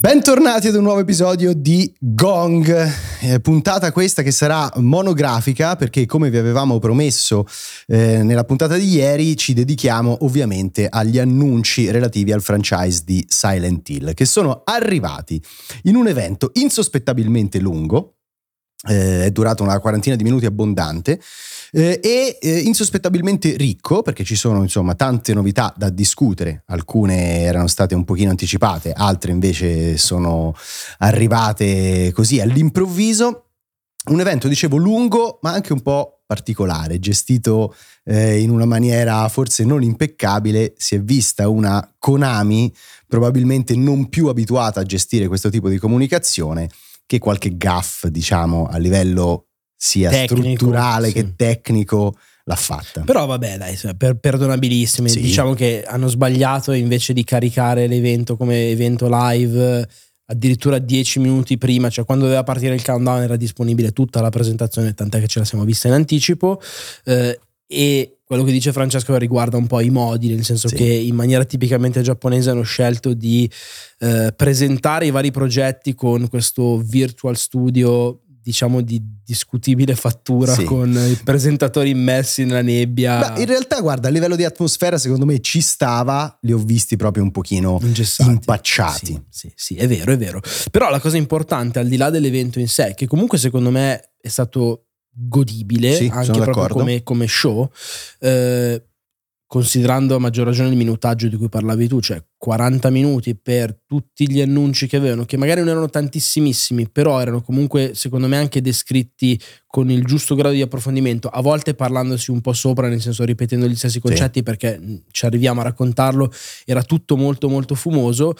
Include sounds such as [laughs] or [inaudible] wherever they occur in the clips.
Bentornati ad un nuovo episodio di Gong, eh, puntata questa che sarà monografica perché come vi avevamo promesso eh, nella puntata di ieri ci dedichiamo ovviamente agli annunci relativi al franchise di Silent Hill che sono arrivati in un evento insospettabilmente lungo, eh, è durato una quarantina di minuti abbondante eh, e eh, insospettabilmente ricco perché ci sono insomma tante novità da discutere, alcune erano state un pochino anticipate, altre invece sono arrivate così all'improvviso. Un evento, dicevo, lungo ma anche un po' particolare, gestito eh, in una maniera forse non impeccabile, si è vista una Konami probabilmente non più abituata a gestire questo tipo di comunicazione che qualche gaff, diciamo, a livello sia tecnico, strutturale sì. che tecnico l'ha fatta. Però vabbè, dai, per, perdonabilissime. Sì. Diciamo che hanno sbagliato invece di caricare l'evento come evento live addirittura 10 minuti prima, cioè quando doveva partire il countdown era disponibile tutta la presentazione, tant'è che ce la siamo vista in anticipo. Eh, e quello che dice Francesco riguarda un po' i modi, nel senso sì. che in maniera tipicamente giapponese hanno scelto di eh, presentare i vari progetti con questo virtual studio diciamo di discutibile fattura sì. con i presentatori immersi nella nebbia. Beh, in realtà, guarda, a livello di atmosfera, secondo me ci stava, li ho visti proprio un pochino Ingessati. impacciati. Sì, sì, sì, è vero, è vero. Però la cosa importante, al di là dell'evento in sé, che comunque secondo me è stato godibile, sì, anche proprio come, come show, eh, considerando a maggior ragione il minutaggio di cui parlavi tu, cioè 40 minuti per tutti gli annunci che avevano, che magari non erano tantissimissimi, però erano comunque secondo me anche descritti con il giusto grado di approfondimento, a volte parlandosi un po' sopra, nel senso ripetendo gli stessi concetti sì. perché ci arriviamo a raccontarlo, era tutto molto molto fumoso,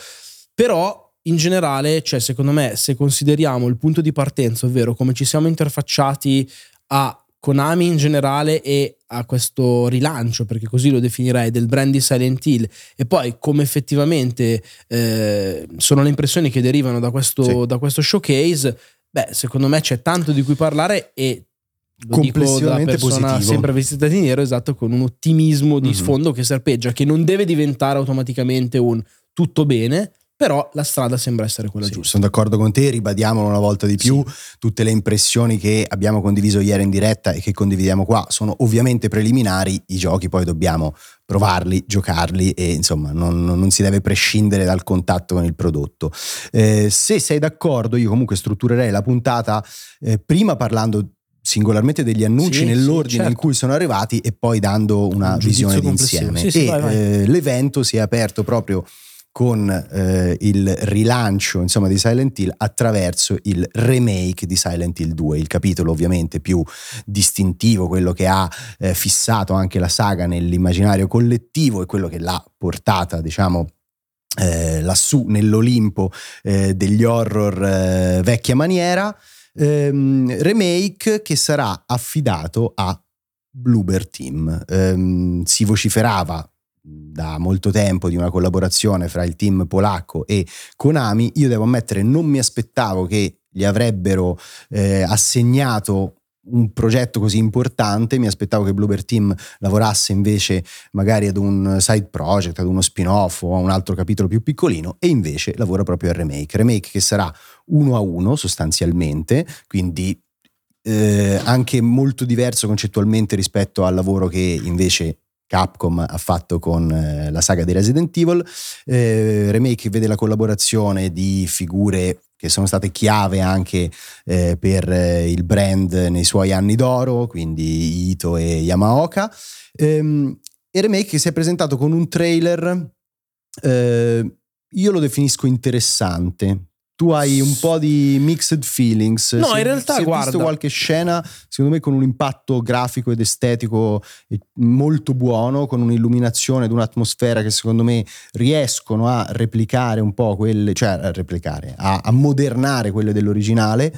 però in generale, cioè secondo me, se consideriamo il punto di partenza, ovvero come ci siamo interfacciati a Konami in generale e a questo rilancio, perché così lo definirei, del brand di Silent Hill e poi come effettivamente eh, sono le impressioni che derivano da questo, sì. da questo showcase, beh, secondo me c'è tanto di cui parlare e lo dico da persona positivo. sempre vestita di nero, esatto, con un ottimismo di mm-hmm. sfondo che serpeggia, che non deve diventare automaticamente un tutto bene, però la strada sembra essere quella sì, giusta. Sono d'accordo con te, ribadiamolo una volta di più, sì. tutte le impressioni che abbiamo condiviso ieri in diretta e che condividiamo qua sono ovviamente preliminari, i giochi poi dobbiamo provarli, giocarli e insomma non, non si deve prescindere dal contatto con il prodotto. Eh, se sei d'accordo io comunque strutturerei la puntata eh, prima parlando singolarmente degli annunci sì, nell'ordine sì, certo. in cui sono arrivati e poi dando una Un visione d'insieme. Sì, e vai, vai. Eh, l'evento si è aperto proprio con eh, il rilancio insomma, di Silent Hill attraverso il remake di Silent Hill 2, il capitolo ovviamente più distintivo, quello che ha eh, fissato anche la saga nell'immaginario collettivo e quello che l'ha portata, diciamo, eh, lassù nell'Olimpo eh, degli horror eh, vecchia maniera. Ehm, remake che sarà affidato a Bloober Team. Ehm, si vociferava da molto tempo di una collaborazione fra il team polacco e Konami, io devo ammettere non mi aspettavo che gli avrebbero eh, assegnato un progetto così importante, mi aspettavo che Bloober Team lavorasse invece magari ad un side project, ad uno spin-off o a un altro capitolo più piccolino e invece lavora proprio al remake, remake che sarà uno a uno sostanzialmente, quindi eh, anche molto diverso concettualmente rispetto al lavoro che invece Capcom ha fatto con eh, la saga di Resident Evil. Eh, remake vede la collaborazione di figure che sono state chiave anche eh, per eh, il brand nei suoi anni d'oro, quindi Ito e Yamaoka. Ehm, e remake si è presentato con un trailer, eh, io lo definisco interessante, tu hai un po' di mixed feelings. No, si, in realtà guarda. visto qualche scena, secondo me, con un impatto grafico ed estetico molto buono, con un'illuminazione ed un'atmosfera che secondo me riescono a replicare un po' quelle, cioè a replicare, a, a modernare quelle dell'originale.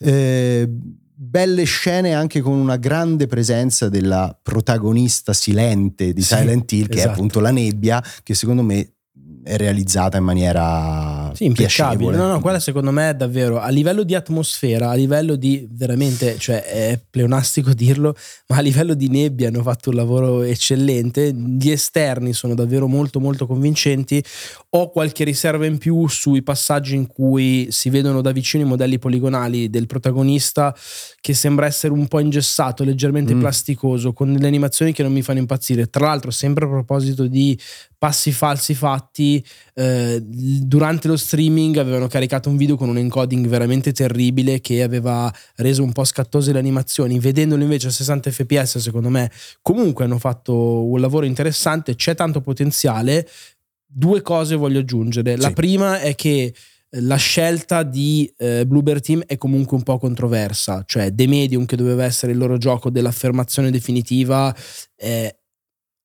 Eh, belle scene anche con una grande presenza della protagonista silente di Silent Hill, che esatto. è appunto la nebbia, che secondo me è realizzata in maniera sì, impeccabile. No, no, quella secondo me è davvero a livello di atmosfera, a livello di veramente, cioè è pleonastico [laughs] dirlo, ma a livello di nebbia hanno fatto un lavoro eccellente. Gli esterni sono davvero molto molto convincenti. Ho qualche riserva in più sui passaggi in cui si vedono da vicino i modelli poligonali del protagonista che sembra essere un po' ingessato, leggermente mm. plasticoso, con delle animazioni che non mi fanno impazzire. Tra l'altro, sempre a proposito di passi falsi fatti, eh, durante lo streaming avevano caricato un video con un encoding veramente terribile che aveva reso un po' scattose le animazioni. Vedendolo invece a 60 fps, secondo me, comunque hanno fatto un lavoro interessante, c'è tanto potenziale. Due cose voglio aggiungere. La prima è che la scelta di eh, Bluebird Team è comunque un po' controversa, cioè The Medium che doveva essere il loro gioco dell'affermazione definitiva eh,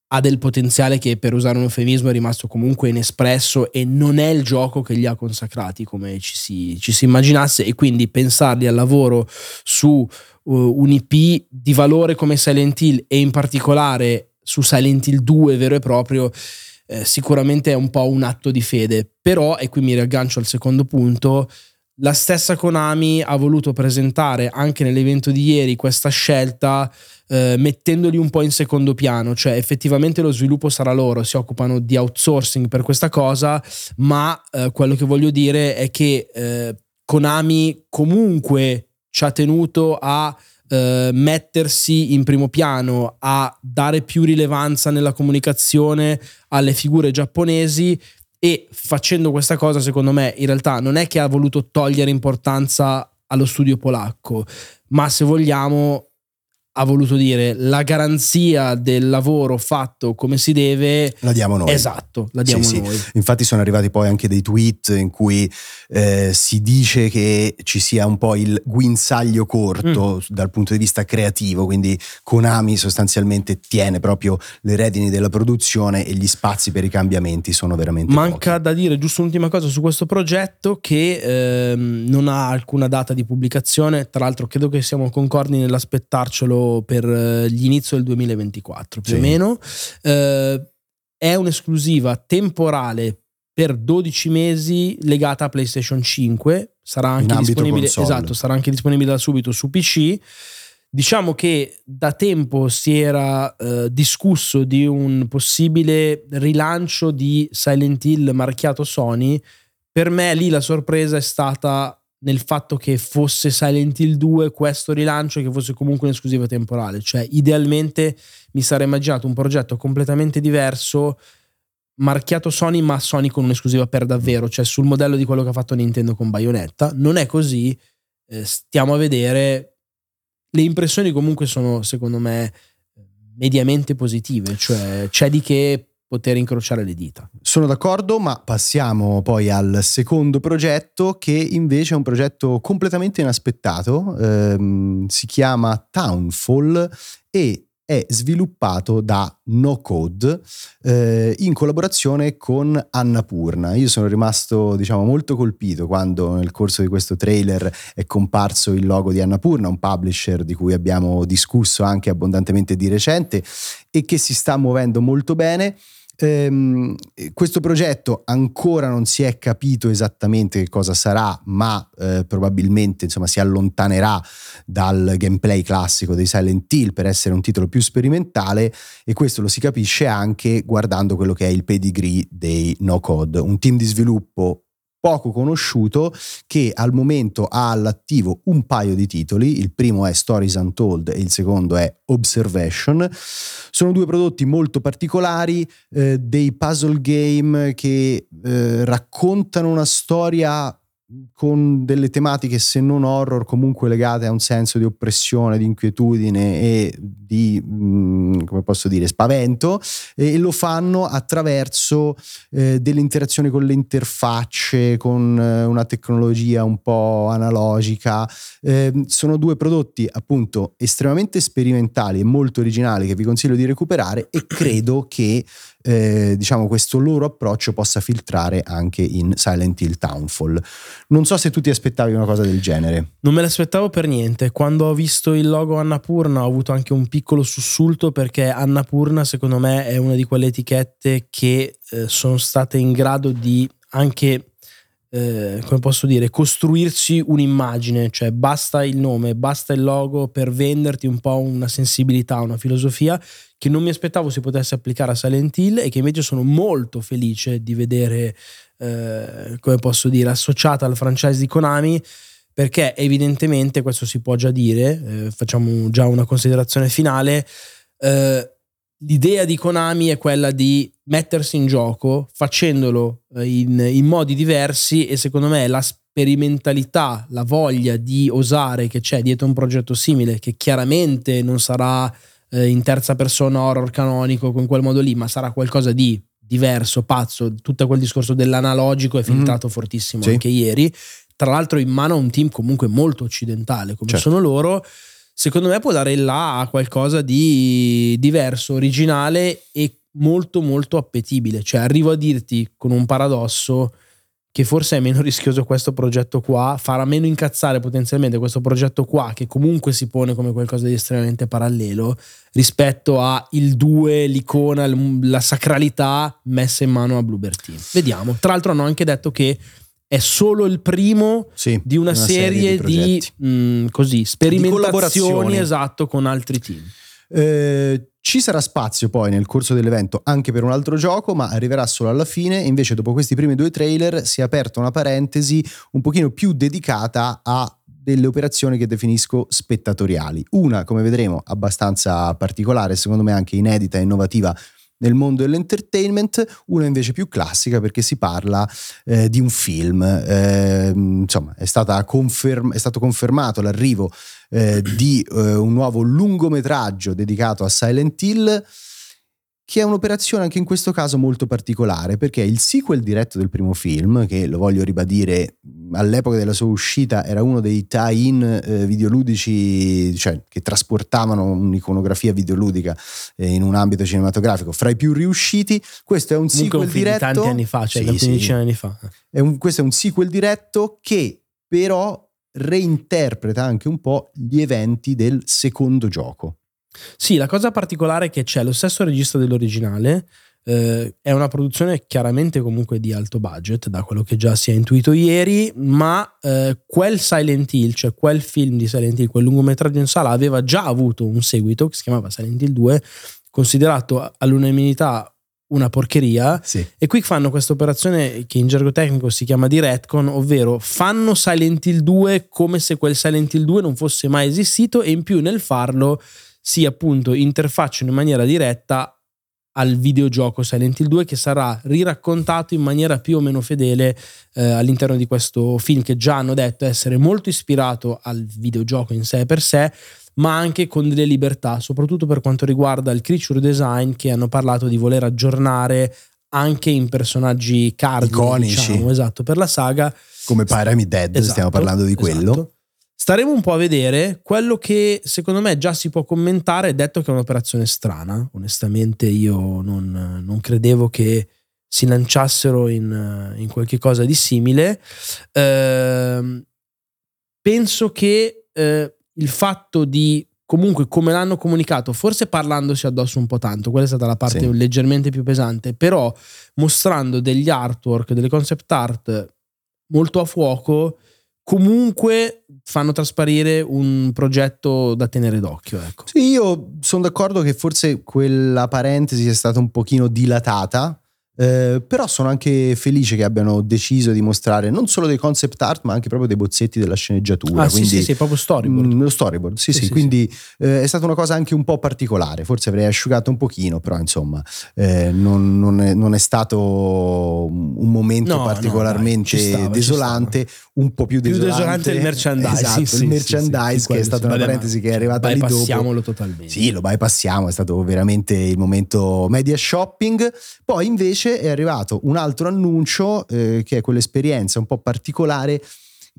ha del potenziale che per usare un eufemismo è rimasto comunque inespresso e non è il gioco che li ha consacrati come ci si, ci si immaginasse. E quindi pensarli al lavoro su uh, un IP di valore come Silent Hill e in particolare su Silent Hill 2 vero e proprio eh, sicuramente è un po' un atto di fede. Però e qui mi riaggancio al secondo punto la stessa Konami ha voluto presentare anche nell'evento di ieri questa scelta eh, mettendoli un po' in secondo piano, cioè effettivamente lo sviluppo sarà loro, si occupano di outsourcing per questa cosa, ma eh, quello che voglio dire è che eh, Konami comunque ci ha tenuto a Uh, mettersi in primo piano, a dare più rilevanza nella comunicazione alle figure giapponesi e facendo questa cosa secondo me in realtà non è che ha voluto togliere importanza allo studio polacco, ma se vogliamo ha voluto dire la garanzia del lavoro fatto come si deve la diamo noi esatto la diamo sì, noi sì. infatti sono arrivati poi anche dei tweet in cui eh, si dice che ci sia un po' il guinzaglio corto mm. dal punto di vista creativo quindi Konami sostanzialmente tiene proprio le redini della produzione e gli spazi per i cambiamenti sono veramente manca pochi. da dire giusto un'ultima cosa su questo progetto che ehm, non ha alcuna data di pubblicazione tra l'altro credo che siamo concordi nell'aspettarcelo per eh, l'inizio del 2024 più sì. o meno. Eh, è un'esclusiva temporale per 12 mesi legata a PlayStation 5. Sarà anche, disponibile, esatto, sarà anche disponibile da subito su PC. Diciamo che da tempo si era eh, discusso di un possibile rilancio di Silent Hill marchiato Sony. Per me lì la sorpresa è stata nel fatto che fosse Silent Hill 2 questo rilancio e che fosse comunque un'esclusiva temporale. Cioè, idealmente mi sarei immaginato un progetto completamente diverso, marchiato Sony, ma Sony con un'esclusiva per davvero, cioè sul modello di quello che ha fatto Nintendo con Bayonetta. Non è così, eh, stiamo a vedere. Le impressioni comunque sono, secondo me, mediamente positive, cioè c'è di che poter incrociare le dita. Sono d'accordo, ma passiamo poi al secondo progetto che invece è un progetto completamente inaspettato, ehm, si chiama Townfall e è sviluppato da No Code eh, in collaborazione con Annapurna. Io sono rimasto diciamo molto colpito quando nel corso di questo trailer è comparso il logo di Annapurna, un publisher di cui abbiamo discusso anche abbondantemente di recente e che si sta muovendo molto bene. Ehm, questo progetto ancora non si è capito esattamente che cosa sarà, ma eh, probabilmente insomma, si allontanerà dal gameplay classico dei Silent Hill per essere un titolo più sperimentale e questo lo si capisce anche guardando quello che è il pedigree dei No Code, un team di sviluppo poco conosciuto che al momento ha all'attivo un paio di titoli, il primo è Stories Untold e il secondo è Observation. Sono due prodotti molto particolari, eh, dei puzzle game che eh, raccontano una storia con delle tematiche se non horror comunque legate a un senso di oppressione, di inquietudine e di, come posso dire, spavento e lo fanno attraverso eh, delle interazioni con le interfacce, con eh, una tecnologia un po' analogica. Eh, sono due prodotti appunto estremamente sperimentali e molto originali che vi consiglio di recuperare e credo che eh, diciamo questo loro approccio possa filtrare anche in Silent Hill Townfall. Non so se tu ti aspettavi una cosa del genere. Non me l'aspettavo per niente. Quando ho visto il logo Annapurna ho avuto anche un piccolo sussulto perché Annapurna secondo me è una di quelle etichette che eh, sono state in grado di anche eh, come posso dire, costruirsi un'immagine, cioè basta il nome, basta il logo per venderti un po' una sensibilità, una filosofia che non mi aspettavo si potesse applicare a Silent Hill e che invece sono molto felice di vedere, eh, come posso dire, associata al franchise di Konami perché evidentemente, questo si può già dire, eh, facciamo già una considerazione finale, eh, l'idea di Konami è quella di mettersi in gioco facendolo eh, in, in, modi diversi e secondo me la sperimentalità, la voglia di osare che c'è dietro un progetto simile, che chiaramente non sarà eh, in terza persona horror canonico con quel modo lì, ma sarà qualcosa di diverso, pazzo, tutto quel discorso dell'analogico è mhm. filtrato mm. fortissimo sì. anche ieri. Tra l'altro in mano a un team comunque molto occidentale come certo. sono loro secondo me può dare il là a qualcosa di diverso, originale e molto molto appetibile. Cioè arrivo a dirti con un paradosso che forse è meno [laughs] rischioso questo progetto qua, farà meno incazzare potenzialmente questo progetto qua che comunque si pone come qualcosa di estremamente parallelo rispetto a il 2, l'icona, la sacralità messa in mano a Bluebird Team. Vediamo. Tra l'altro hanno anche detto che è solo il primo sì, di una, una serie, serie, di, di mh, così, sperimentazioni di esatto, con altri team. Eh, ci sarà spazio poi nel corso dell'evento anche per un altro gioco, ma arriverà solo alla fine. Invece, dopo questi primi due trailer, si è aperta una parentesi un pochino più dedicata a delle operazioni che definisco spettatoriali. Una, come vedremo, abbastanza particolare, secondo me anche inedita e innovativa nel mondo dell'entertainment, una invece più classica perché si parla eh, di un film. Eh, insomma, è, conferm- è, stato confermato l'arrivo eh, di eh, un nuovo lungometraggio dedicato a Silent Hill che è un'operazione anche in questo caso molto particolare, perché il sequel diretto del primo film, che lo voglio ribadire, all'epoca della sua uscita era uno dei tie-in eh, videoludici, cioè che trasportavano un'iconografia videoludica eh, in un ambito cinematografico, fra i più riusciti, questo è un Comunque sequel diretto... tanti anni fa, cioè sì, 15 sì. anni fa. È un, questo è un sequel diretto che però reinterpreta anche un po' gli eventi del secondo gioco. Sì, la cosa particolare è che c'è lo stesso regista dell'originale, eh, è una produzione chiaramente comunque di alto budget, da quello che già si è intuito ieri, ma eh, quel Silent Hill, cioè quel film di Silent Hill, quel lungometraggio in sala, aveva già avuto un seguito che si chiamava Silent Hill 2, considerato all'unanimità una porcheria sì. e qui fanno questa operazione che in gergo tecnico si chiama di retcon ovvero fanno Silent Hill 2 come se quel Silent Hill 2 non fosse mai esistito e in più nel farlo si appunto interfacciano in maniera diretta al videogioco Silent Hill 2 che sarà riraccontato in maniera più o meno fedele eh, all'interno di questo film che già hanno detto essere molto ispirato al videogioco in sé per sé ma anche con delle libertà soprattutto per quanto riguarda il creature design che hanno parlato di voler aggiornare anche in personaggi cardini diciamo, esatto per la saga. Come Pyramid Dead esatto, stiamo parlando di quello. esatto. Staremo un po' a vedere quello che secondo me già si può commentare, detto che è un'operazione strana. Onestamente io non, non credevo che si lanciassero in, in qualche cosa di simile. Eh, penso che eh, il fatto di comunque come l'hanno comunicato, forse parlandosi addosso un po' tanto, quella è stata la parte sì. leggermente più pesante, però mostrando degli artwork, delle concept art molto a fuoco comunque fanno trasparire un progetto da tenere d'occhio. Ecco. Sì, io sono d'accordo che forse quella parentesi è stata un pochino dilatata eh, però sono anche felice che abbiano deciso di mostrare non solo dei concept art, ma anche proprio dei bozzetti della sceneggiatura. Ah, quindi, sì, sì, sì, proprio storyboard. Mh, lo storyboard, sì, sì. sì quindi eh, è stata una cosa anche un po' particolare. Forse avrei asciugato un pochino, però insomma, eh, non, non, è, non, è, stato un momento no, particolarmente no, dai, stava, desolante, un po' più desolante. Più desolante il merchandise. Esatto, il merchandise che è stata una parentesi che è arrivata lì dopo. Bypassiamolo totalmente. Sì, lo bypassiamo, è stato veramente il momento media shopping. Poi invece invece è arrivato un altro annuncio eh, che è quell'esperienza un po' particolare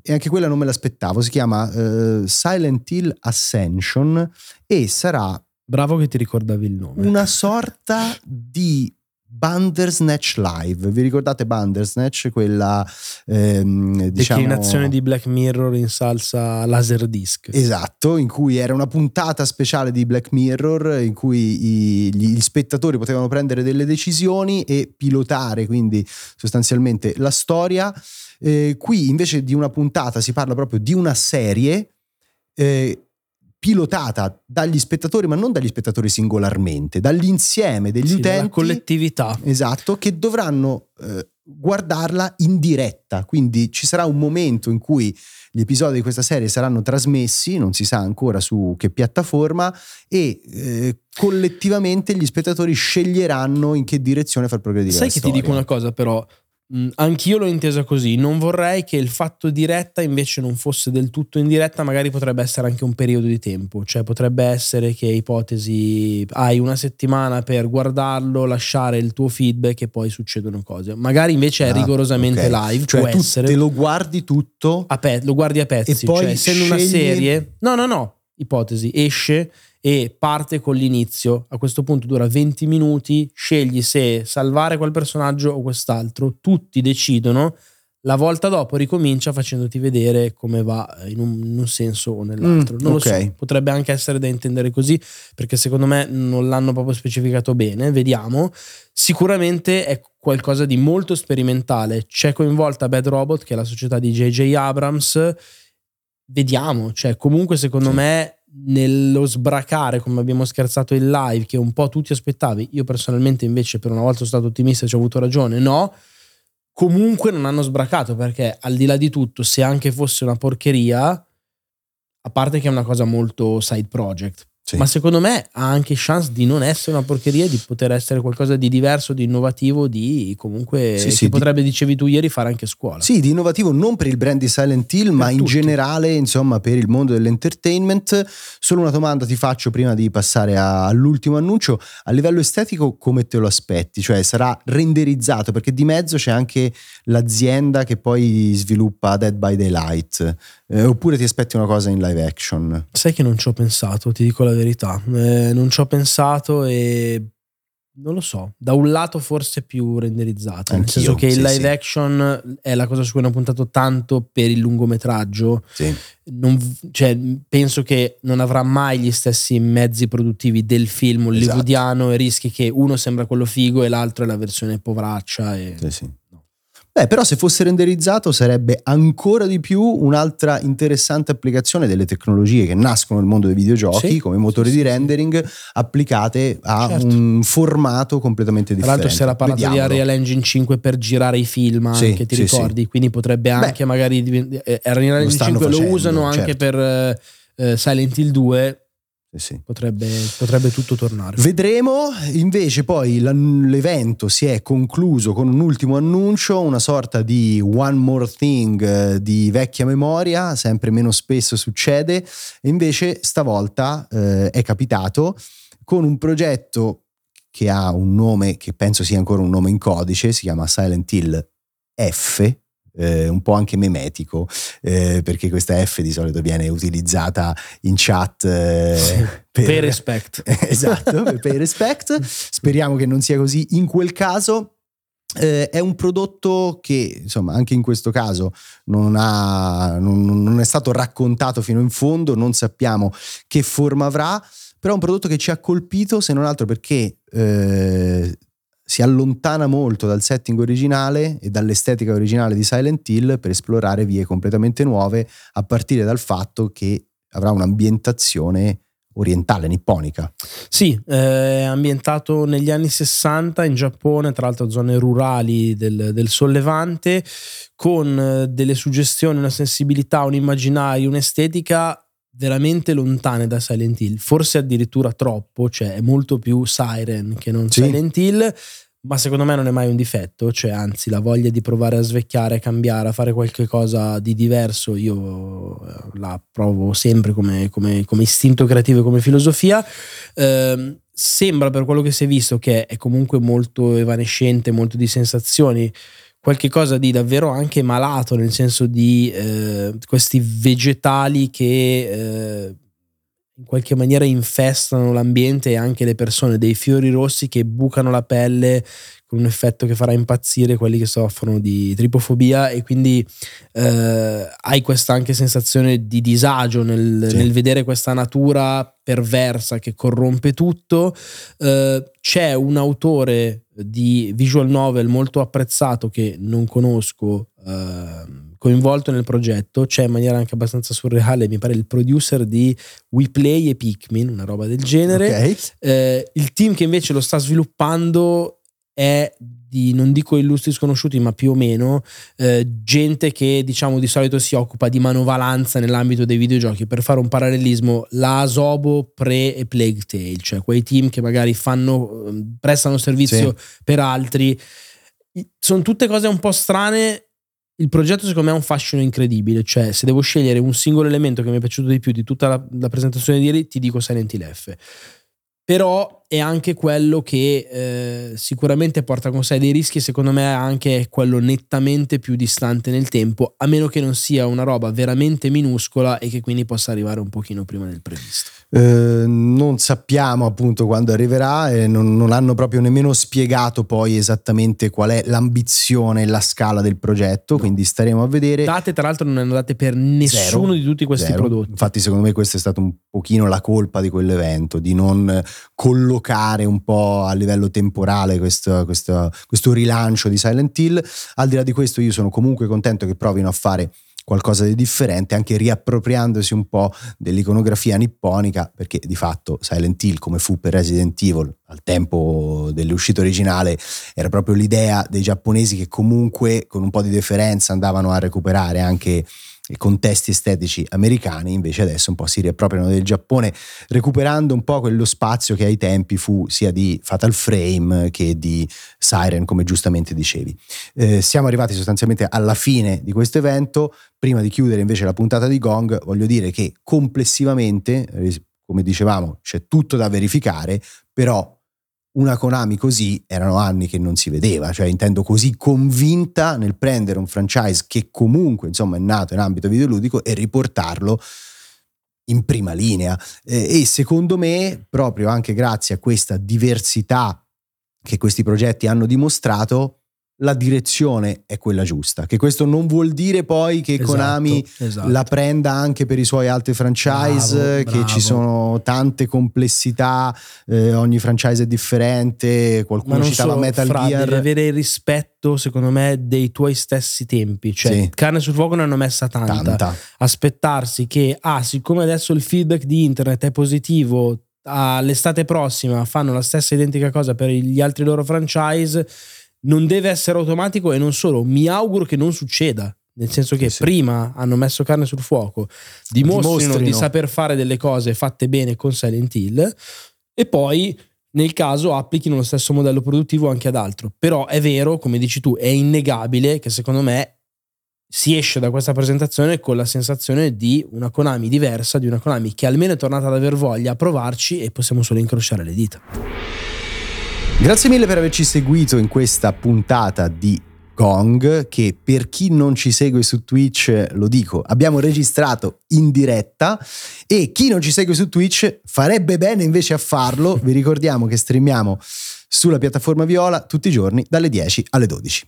e anche quella non me l'aspettavo, si chiama eh, Silent Hill Ascension e sarà... Bravo che ti ricordavi il nome. Una sorta di Bandersnatch Live. Vi ricordate Bandersnatch? Quella ehm, diciamo... declinazione di Black Mirror in salsa Laserdisc. Esatto, in cui era una puntata speciale di Black Mirror in cui i, gli, gli spettatori potevano prendere delle decisioni e pilotare quindi sostanzialmente la storia. Eh, qui invece di una puntata si parla proprio di una serie. Eh, pilotata dagli spettatori, ma non dagli spettatori singolarmente, dall'insieme degli sì, utenti. La collettività. Esatto, che dovranno eh, guardarla in diretta. Quindi ci sarà un momento in cui gli episodi di questa serie saranno trasmessi, non si sa ancora su che piattaforma, e eh, collettivamente gli spettatori sceglieranno in che direzione far progredire Sai che storia. ti dico una cosa però, anch'io l'ho intesa così, non vorrei che il fatto diretta invece non fosse del tutto in diretta, magari potrebbe essere anche un periodo di tempo, cioè potrebbe essere che ipotesi hai una settimana per guardarlo, lasciare il tuo feedback e poi succedono cose. Magari invece è ah, rigorosamente okay. live, cioè può essere. Te lo guardi tutto a pe- lo guardi a pezzi, e poi cioè essendo scegli... una serie, no, no, no, ipotesi, esce e parte con l'inizio. A questo punto dura 20 minuti, scegli se salvare quel personaggio o quest'altro, tutti decidono. La volta dopo ricomincia facendoti vedere come va in un, in un senso o nell'altro. Mm, non okay. lo so, potrebbe anche essere da intendere così, perché secondo me non l'hanno proprio specificato bene. Vediamo. Sicuramente è qualcosa di molto sperimentale. C'è coinvolta Bad Robot, che è la società di JJ Abrams. Vediamo, cioè comunque secondo sì. me nello sbracare, come abbiamo scherzato in live, che un po' tutti aspettavi, io personalmente invece per una volta sono stato ottimista e ci ho avuto ragione, no, comunque non hanno sbracato perché al di là di tutto, se anche fosse una porcheria, a parte che è una cosa molto side project, sì. Ma secondo me ha anche chance di non essere una porcheria, di poter essere qualcosa di diverso, di innovativo, di comunque sì, sì, potrebbe, di... dicevi tu ieri, fare anche scuola. Sì, di innovativo non per il brand di Silent Hill, per ma tutti. in generale, insomma, per il mondo dell'entertainment. Solo una domanda ti faccio prima di passare a, all'ultimo annuncio. A livello estetico, come te lo aspetti? Cioè, sarà renderizzato? Perché di mezzo c'è anche l'azienda che poi sviluppa Dead by Daylight. Eh, oppure ti aspetti una cosa in live action? Sai che non ci ho pensato, ti dico la verità. Eh, non ci ho pensato e non lo so. Da un lato forse più renderizzata, nel senso che il live sì. action è la cosa su cui hanno puntato tanto per il lungometraggio. Sì. Non, cioè, penso che non avrà mai gli stessi mezzi produttivi del film esatto. hollywoodiano esatto. e rischi che uno sembra quello figo e l'altro è la versione povraccia. E... Sì, sì. Beh, però se fosse renderizzato sarebbe ancora di più un'altra interessante applicazione delle tecnologie che nascono nel mondo dei videogiochi sì, come motori sì, di rendering applicate a certo. un formato completamente differente. Tra l'altro si era parlato Vediamolo. di Unreal Engine 5 per girare i film anche, sì, ti ricordi? Quindi potrebbe anche Beh, magari... Eh, Unreal Engine 5 facendo, lo usano certo. anche per eh, eh Silent Hill 2 sì. Potrebbe, potrebbe, tutto tornare. Vedremo, invece poi l'evento si è concluso con un ultimo annuncio, una sorta di one more thing eh, di vecchia memoria, sempre meno spesso succede, e invece stavolta eh, è capitato con un progetto che ha un nome che penso sia ancora un nome in codice, si chiama Silent Hill F, eh, un po' anche memetico, eh, perché questa F di solito viene utilizzata in chat eh, per, pay respect. [laughs] esatto, per respect. Speriamo che non sia così in quel caso. Eh, è un prodotto che, insomma, anche in questo caso non, ha, non, non, è stato raccontato fino in fondo, non sappiamo che forma avrà, però è un prodotto che ci ha colpito, se non altro perché eh, si allontana molto dal setting originale e dall'estetica originale di Silent Hill per esplorare vie completamente nuove, a partire dal fatto che avrà un'ambientazione orientale, nipponica. Sì, è ambientato negli anni 60 in Giappone, tra l'altro zone rurali del, del sollevante, con delle suggestioni, una sensibilità, un immaginario, un'estetica veramente lontane da Silent Hill, forse addirittura troppo, cioè è molto più Siren che non sì. Silent Hill, ma secondo me non è mai un difetto, cioè anzi la voglia di provare a svecchiare, a cambiare, a fare qualcosa di diverso, io eh, la provo sempre come, come, come istinto creativo e come filosofia. Eh, sembra per quello che si è visto che è comunque molto evanescente, molto di sensazioni qualche cosa di davvero anche malato, nel senso di eh, questi vegetali che eh, in qualche maniera infestano l'ambiente e anche le persone, dei fiori rossi che bucano la pelle con un effetto che farà impazzire quelli che soffrono di tripofobia e quindi eh, hai questa anche sensazione di disagio nel, sì. nel, vedere questa natura perversa che corrompe tutto. Eh, c'è un autore di visual novel molto apprezzato che non conosco. Eh, coinvolto nel progetto, c'è in maniera anche abbastanza surreale, mi pare il producer di We Play e Pikmin, una roba del genere. Okay. Eh, il team che invece lo sta sviluppando è di, non dico illustri sconosciuti, ma più o meno, eh, gente che diciamo di solito si occupa di manovalanza nell'ambito dei videogiochi. Per fare un parallelismo, la Asobo pre e Plague Tale, cioè quei team che magari fanno, ehm, prestano servizio sì. per altri. Sono tutte cose un po' strane il progetto secondo me ha un fascino incredibile, cioè se devo scegliere un singolo elemento che mi è piaciuto di più di tutta la, la presentazione di ieri, ti dico Silent Hill F. Però è anche quello che eh, sicuramente porta con sé dei rischi secondo me anche quello nettamente più distante nel tempo, a meno che non sia una roba veramente minuscola e che quindi possa arrivare un pochino prima del previsto. Eh, non sappiamo appunto quando arriverà e non, non, hanno proprio nemmeno spiegato poi esattamente qual è l'ambizione e la scala del progetto, no. quindi staremo a vedere. Date tra l'altro non hanno date per nessuno Zero. di tutti questi Zero. prodotti. Infatti secondo me questa è stata un pochino la colpa di quell'evento, di non collocare collocare un po' a livello temporale questo, questo, questo rilancio di Silent Hill. Al di là di questo io sono comunque contento che provino a fare qualcosa di differente, anche riappropriandosi un po' dell'iconografia nipponica, perché di fatto Silent Hill, come fu per Resident Evil al tempo dell'uscita originale, era proprio l'idea dei giapponesi che comunque con un po' di deferenza andavano a recuperare anche contesti estetici americani, invece adesso un po' si riappropriano del Giappone, recuperando un po' quello spazio che ai tempi fu sia di Fatal Frame che di Siren, come giustamente dicevi. Eh, siamo arrivati sostanzialmente alla fine di questo evento. Prima di chiudere invece la puntata di Gong, voglio dire che complessivamente, come dicevamo, c'è tutto da verificare, però una Konami così erano anni che non si vedeva, cioè intendo così convinta nel prendere un franchise che comunque insomma è nato in ambito videoludico e riportarlo in prima linea. E secondo me proprio anche grazie a questa diversità che questi progetti hanno dimostrato la direzione è quella giusta. Che questo non vuol dire poi che esatto, Konami esatto. la prenda anche per i suoi altri franchise, bravo, che bravo. ci sono tante complessità, eh, ogni franchise è differente, qualcuno citava solo, Metal fra, Gear. Devi avere il rispetto, secondo me, dei tuoi stessi tempi. Cioè, sì. carne sul fuoco ne hanno messa tanta. tanta. Aspettarsi che, ah, siccome adesso il feedback di internet è positivo, all'estate prossima fanno la stessa identica cosa per gli altri loro franchise non deve essere automatico e non solo, mi auguro che non succeda. Nel senso che sì, prima hanno messo carne sul fuoco, dimostrino, dimostrino di saper fare delle cose fatte bene con Silent Hill e poi nel caso applichino lo stesso modello produttivo anche ad altro. Però è vero, come dici tu, è innegabile che secondo me si esce da questa presentazione con la sensazione di una Konami diversa, di una Konami che almeno è tornata ad aver voglia a provarci e possiamo solo incrociare le dita. Grazie mille per averci seguito in questa puntata di Gong che per chi non ci segue su Twitch lo dico abbiamo registrato in diretta e chi non ci segue su Twitch farebbe bene invece a farlo. Vi ricordiamo che streamiamo sulla piattaforma Viola tutti i giorni dalle 10 alle 12